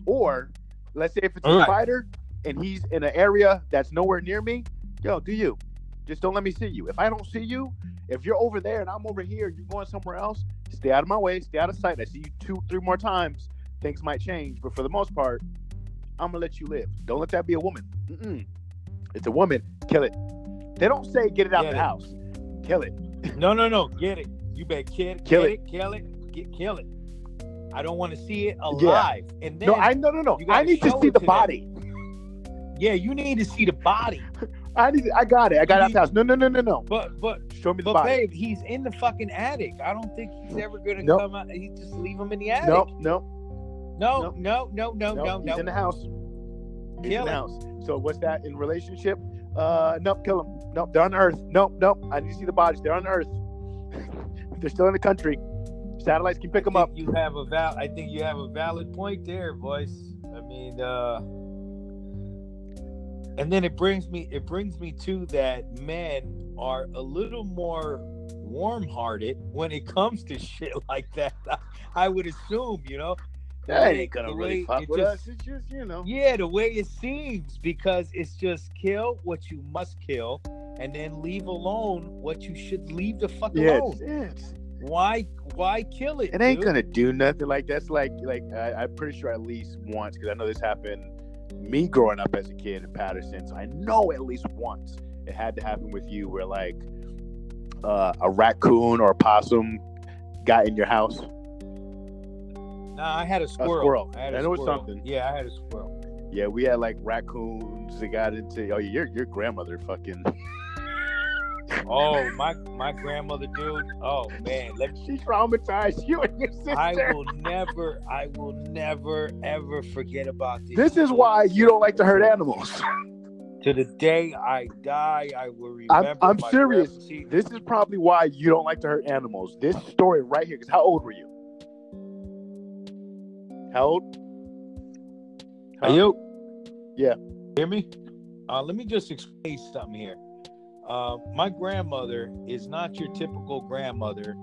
Or let's say if it's a All right. spider and he's in an area that's nowhere near me, yo, do you? Just don't let me see you. If I don't see you, if you're over there and I'm over here, you're going somewhere else, stay out of my way, stay out of sight. I see you two, three more times, things might change. But for the most part, I'm gonna let you live. Don't let that be a woman. Mm-mm. It's a woman. Kill it. They don't say get it out the it. house. Kill it. No, no, no. Get it. You better kill it. Kill get it. Kill it. Get, kill it. I don't want to see it alive. Yeah. And then, No, I no no no. I need to see the to them. body. yeah, you need to see the body. I need. I got it. I got it out the house. No no no no no. But but Show me the but body. babe, he's in the fucking attic. I don't think he's ever gonna Nope. come out. He just leave him in the attic. No no no, no, no, no, no. no, He's no. in the house. He's Kill in the him. house. So what's that in relationship? Uh, nope. Kill him. Nope. They're on earth. Nope. Nope. I need to see the bodies. They're on earth. they're still in the country. Satellites can pick them up. You have a val. I think you have a valid point there, voice. I mean, uh, and then it brings me. It brings me to that men are a little more warm-hearted when it comes to shit like that. I would assume, you know. That ain't gonna really fuck with just- us. It's just you know. Yeah, the way it seems, because it's just kill what you must kill, and then leave alone what you should leave the fuck Yeah, alone. it's, it's, Why? Why kill it? it ain't dude? gonna do nothing. Like that's like like I, I'm pretty sure at least once because I know this happened. Me growing up as a kid in Patterson, so I know at least once it had to happen with you, where like uh, a raccoon or a possum got in your house. Nah, I had a squirrel. A squirrel. I had I a know it's squirrel. something. Yeah, I had a squirrel. Yeah, we had like raccoons that got into. Oh, your your grandmother fucking. Oh, my my grandmother, dude. Oh man, let me, She traumatized you and your sister. I will never, I will never ever forget about this. This is why you don't like to hurt animals. To the day I die, I will remember. I'm my serious. This is probably why you don't like to hurt animals. This story right here. Because how old were you? How old? Are you? Yeah. Hear me? Uh, let me just explain something here. Uh, my grandmother is not your typical grandmother.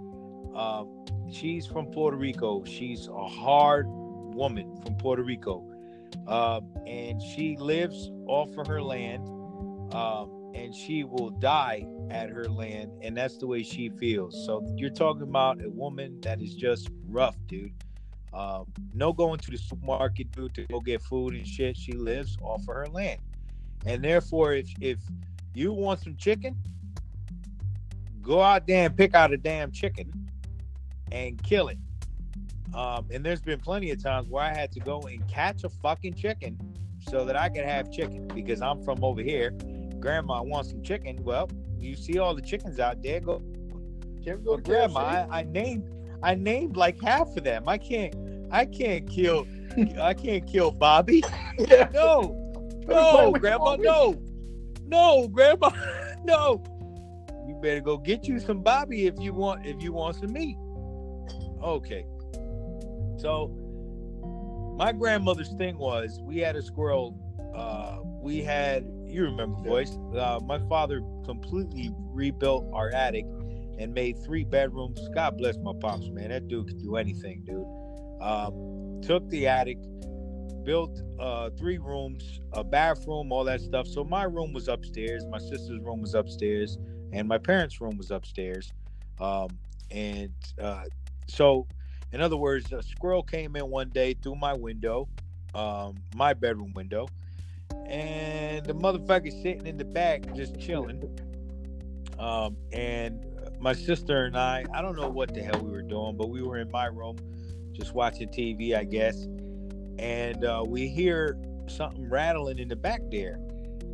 Um, she's from Puerto Rico. She's a hard woman from Puerto Rico. Um, and she lives off of her land. Um, and she will die at her land. And that's the way she feels. So you're talking about a woman that is just rough, dude. Um, no going to the supermarket, dude, to go get food and shit. She lives off of her land, and therefore, if if you want some chicken, go out there and pick out a damn chicken and kill it. Um, and there's been plenty of times where I had to go and catch a fucking chicken so that I could have chicken because I'm from over here. Grandma wants some chicken. Well, you see all the chickens out there. Go well, grandma, I, I named I named like half of them. I can't I can't kill I can't kill Bobby. Yeah. No, no, grandma, no, no, grandma, no. You better go get you some Bobby if you want if you want some meat. Okay. So my grandmother's thing was we had a squirrel. Uh, we had you remember voice. Uh, my father completely rebuilt our attic and made three bedrooms. God bless my pops, man. That dude could do anything, dude. Um, took the attic, built uh, three rooms, a bathroom, all that stuff. So my room was upstairs, my sister's room was upstairs, and my parents' room was upstairs. Um, and uh, so, in other words, a squirrel came in one day through my window, um, my bedroom window, and the motherfucker sitting in the back just chilling. Um, and my sister and I, I don't know what the hell we were doing, but we were in my room just watching TV, I guess. And uh, we hear something rattling in the back there.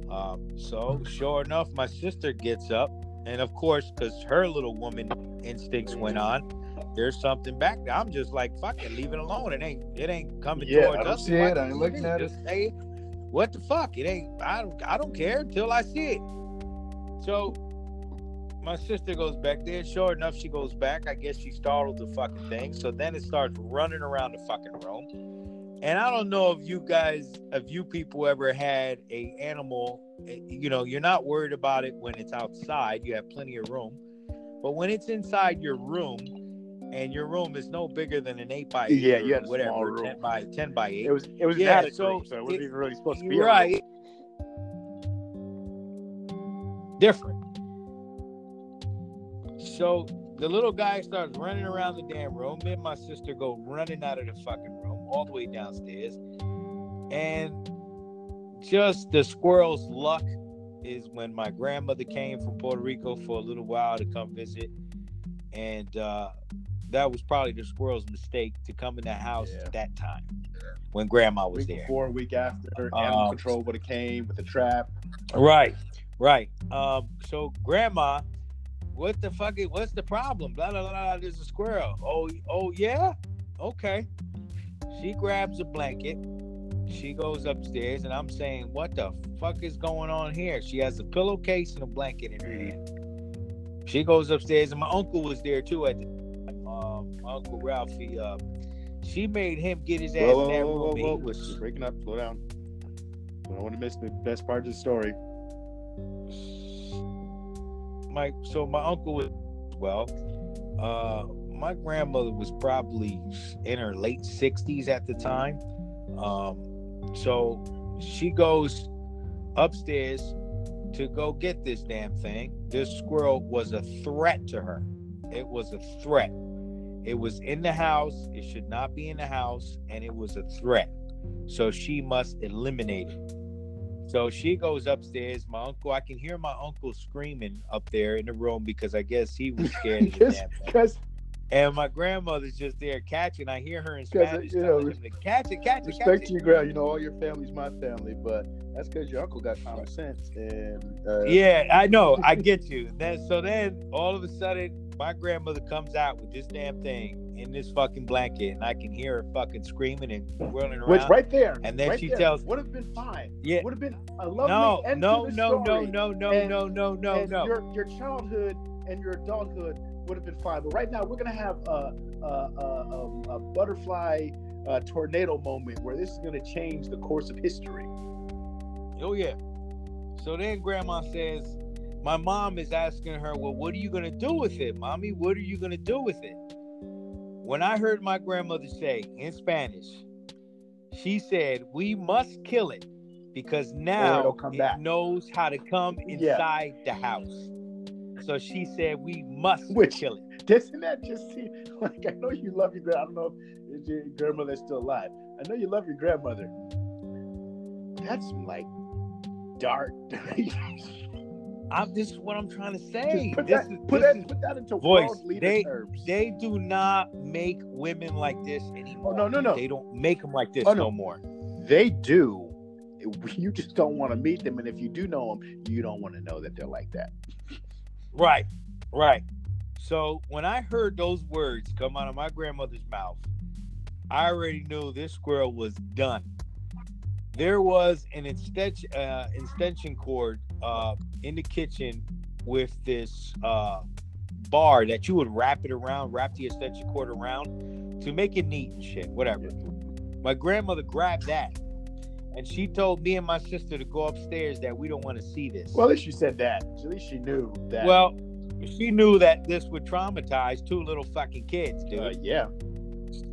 Um, so, sure enough, my sister gets up. And of course, because her little woman instincts went on, there's something back there. I'm just like, fuck it, leave it alone. It ain't, it ain't coming Yeah, towards us. see it. I ain't looking at it. say, what the fuck? It ain't. I don't. I don't care until I see it. So my sister goes back there. Sure enough, she goes back. I guess she startled the fucking thing. So then it starts running around the fucking room. And I don't know if you guys, if you people ever had a animal. eh, You know, you're not worried about it when it's outside. You have plenty of room. But when it's inside your room, and your room is no bigger than an eight by eight, Yeah, you had a whatever, small room. ten by ten by eight. It was it was Yeah, so room, so it wasn't it- even really supposed to be right different so the little guy starts running around the damn room me and my sister go running out of the fucking room all the way downstairs and just the squirrel's luck is when my grandmother came from puerto rico for a little while to come visit and uh that was probably the squirrel's mistake to come in the house Yeah. at that time when grandma was week there before, week after, animal Um, control would have came with the trap. Right, right. Um, so grandma, what the fuck is what's the problem? Blah blah blah. There's a squirrel. Oh, oh yeah? Okay. She grabs a blanket. She goes upstairs, and I'm saying, what the fuck is going on here? She has a pillowcase and a blanket in her hand. she goes upstairs, and my uncle was there too at the time. Um, my uncle Ralphie. Uh, she made him get his ass Whoa, in that whoa, room. whoa, whoa, whoa. was breaking up. Slow down. I don't want to miss the best part of the story. My so my uncle was well. Uh, my grandmother was probably in her late 60s at the time. Um, so she goes upstairs to go get this damn thing. This squirrel was a threat to her. It was a threat. It was in the house. It should not be in the house, and it was a threat. So she must eliminate it. So she goes upstairs. My uncle, I can hear my uncle screaming up there in the room because I guess he was scared of the Because, damn And my grandmother's just there catching. I hear her in Spanish you know, him to catch it, catch it, catch respect it. to your ground, you know, all your family's my family, but that's because your uncle got common sense. And uh, Yeah, I know. I get you. Then so then all of a sudden my grandmother comes out with this damn thing in this fucking blanket, and I can hear her fucking screaming and whirling around. which right there, And then right she there tells- would have been fine. Yeah. would have been a lovely no, end no, to the no, no, story. no, no, And- no, no, no, no. Your your childhood and your adulthood would have been fine, but right now we're gonna have a a, a, a, a butterfly uh, tornado moment where this is gonna change the course of history. Oh yeah. So then grandma says, my mom is asking her, well, what are you gonna do with it, mommy? What are you gonna do with it? When I heard my grandmother say in Spanish, she said, we must kill it because now it back." knows how to come Yeah. inside the house. So she said, we must Which- kill it. Doesn't that just seem like I know you love your grand? I don't know if your grandmother's still alive. I know you love your grandmother. That's like dark. I'm this is what I'm trying to say. Just put This that, is- put that, is- put that into voice. They- terms. they do not make women like this anymore. Oh, no, no, no. They don't make them like this Oh, no. no more. They do. You just don't want to meet them, and if you do know them, you don't want to know that they're like that. Right, right. So when I heard those words come out of my grandmother's mouth, I already knew this squirrel was done. There was an extension, uh, extension cord uh, in the kitchen with this uh, bar that you would wrap it around, wrap the extension cord around to make it neat and shit, whatever. My grandmother grabbed that and she told me and my sister to go upstairs that we don't want to see this. Well, at least you said that. At least she knew that. Well, she knew that this would traumatize two little fucking kids, dude. uh, yeah.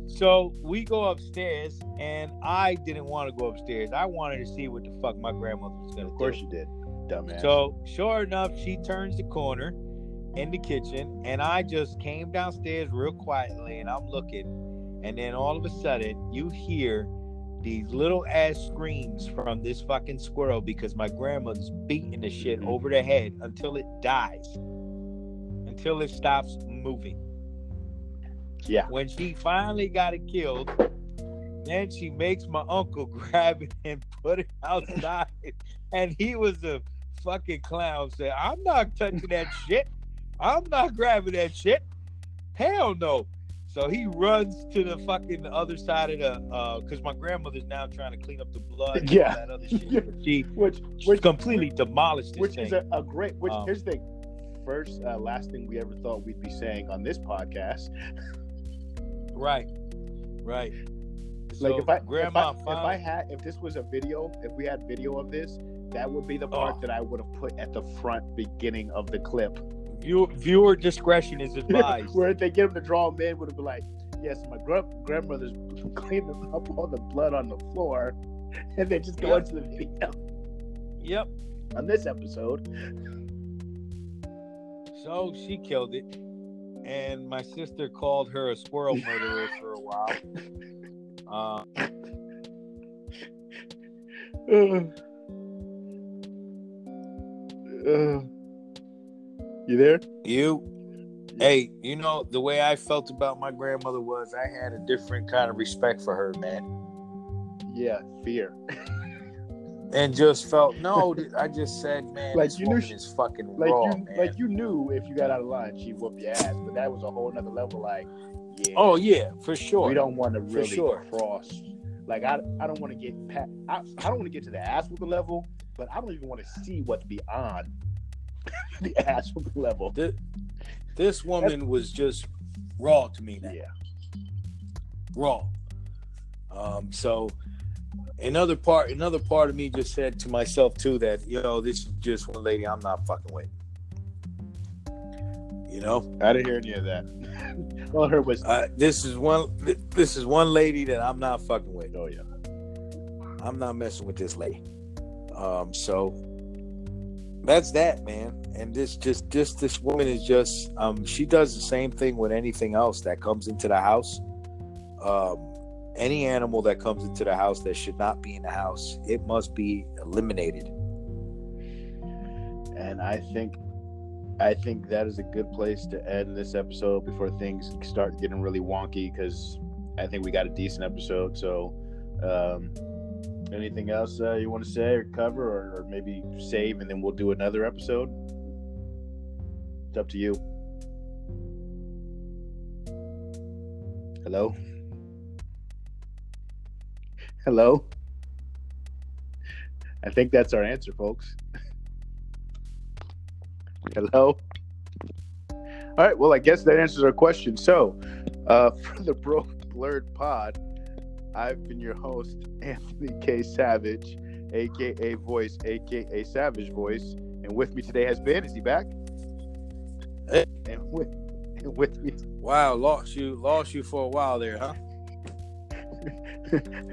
So we go upstairs, and I didn't want to go upstairs. I wanted to see what the fuck my grandmother was gonna Of course do. you did, dumbass. So sure enough, she turns the corner in the kitchen, and I just came downstairs real quietly, and I'm looking, and then all of a sudden you hear these little ass screams from this fucking squirrel because my grandmother's beating the shit Mhm. over the head until it dies, until it stops moving. yeah. When she finally got it killed, then she makes my uncle grab it and put it outside. and he was a fucking clown. Said, I'm not touching that shit. I'm not grabbing that shit. Hell no. So he runs to the fucking other side of the uh because my grandmother's now trying to clean up the blood and Yeah. that other shit. Yeah. She Which, which completely demolished this which thing. is a, a great. Which Um, here's the thing. First, uh, last thing we ever thought we'd be saying on this podcast. right. Right. Like So if I grandma if I, if I had if this was a video, if we had video of this, that would be the part Oh. that I would have put at the front beginning of the clip. View, viewer discretion is advised. Where if they get him to draw him in, would have been like, "Yes, my gra- grandmother's cleaning up all the blood on the floor," and then just go Yep. into the video yep. on this episode. So she killed it, and my sister called her a squirrel murderer for a while. Uh, Uh, you there? you, hey, you know the way I felt about my grandmother was I had a different kind of respect for her, man, Yeah, fear. and just felt no. I just said, man, Like, you knew she- is fucking Like raw, you, man. like you knew if you got out of line, she'd whoop your ass. But that was a whole nother level. Like, yeah, oh yeah, for sure. we don't want to really sure. cross. Like, I, I don't want to get pat. I, I don't want to get to the ass whooping level, but I don't even want to see what's beyond the ass level. The, This woman was just raw to me now. Yeah. Raw. Um, so another part another part of me just said to myself too that, you know this is just one lady I'm not fucking with. You know? I didn't hear any of that. All I heard was, Uh, this is one this is one lady that I'm not fucking with. oh yeah. I'm not messing with this lady. Um, so that's that, man. And this just just this woman is just um she does the same thing with anything else that comes into the house. Um any animal that comes into the house that should not be in the house, it must be eliminated. And I think I think that is a good place to end this episode before things start getting really wonky because I think we got a decent episode. So um anything else uh, you want to say or cover or, or maybe save and then we'll do another episode? It's up to you. Hello? Hello? I think that's our answer, folks. Hello? All right, well, I guess that answers our question. So, uh, for the Broke Blurred Pod, I've been your host, Anthony K. Savage, aka Voice, aka Savage Voice. And with me today has been, is he back? Hey. And with, and with me Wow, lost you lost you for a while there, huh?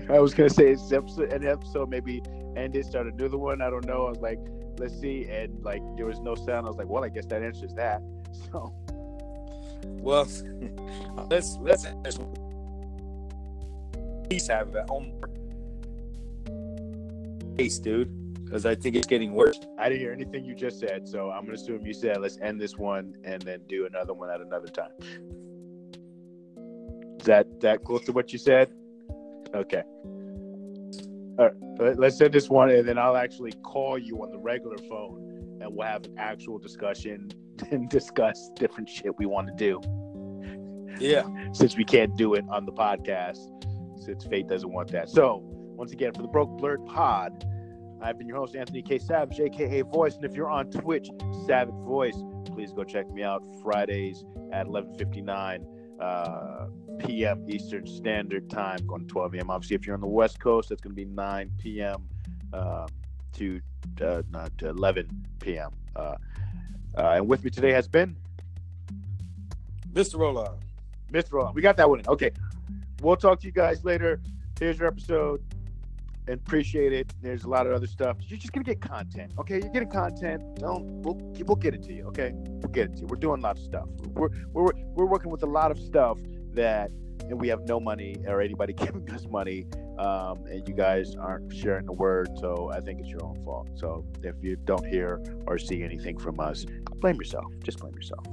I was gonna say it's episode, an episode maybe ended, start another one. I don't know. I was like, let's see, and like there was no sound. I was like, well, I guess that answers that. So Well, let's let's please have that homework oh, case, dude, because I think it's getting worse. I didn't hear anything you just said. So I'm gonna assume you said let's end this one and then do another one at another time. Is that that close to what you said? Okay. All right, let- let's end this one, and then I'll actually call you on the regular phone, and we'll have an actual discussion and discuss different shit we want to do. Yeah. since we can't do it on the podcast, since fate doesn't want that. So, once again, for the Broke Blurred Pod, I've been your host, Anthony K. Savage, aka Voice. And if you're on Twitch, Savage Voice, please go check me out Fridays at 11:59 uh, p.m. Eastern Standard Time, going to 12 a.m. Obviously, if you're on the West Coast, that's going to be 9 p.m. Uh, to uh, not to 11 p.m. Uh, uh, and with me today has been Mr. Rolon. Mr. Rolon. We got that one. in. Okay. We'll talk to you guys later. Here's your episode. And appreciate it. There's a lot of other stuff. You're just gonna get content. Okay, you're getting content. No, we'll we'll get it to you. Okay, we'll get it to you. We're doing a lot of stuff. We're we're we're working with a lot of stuff that, and we have no money or anybody giving us money. Um, and you guys aren't sharing the word. So I think it's your own fault. So if you don't hear or see anything from us, blame yourself. Just blame yourself.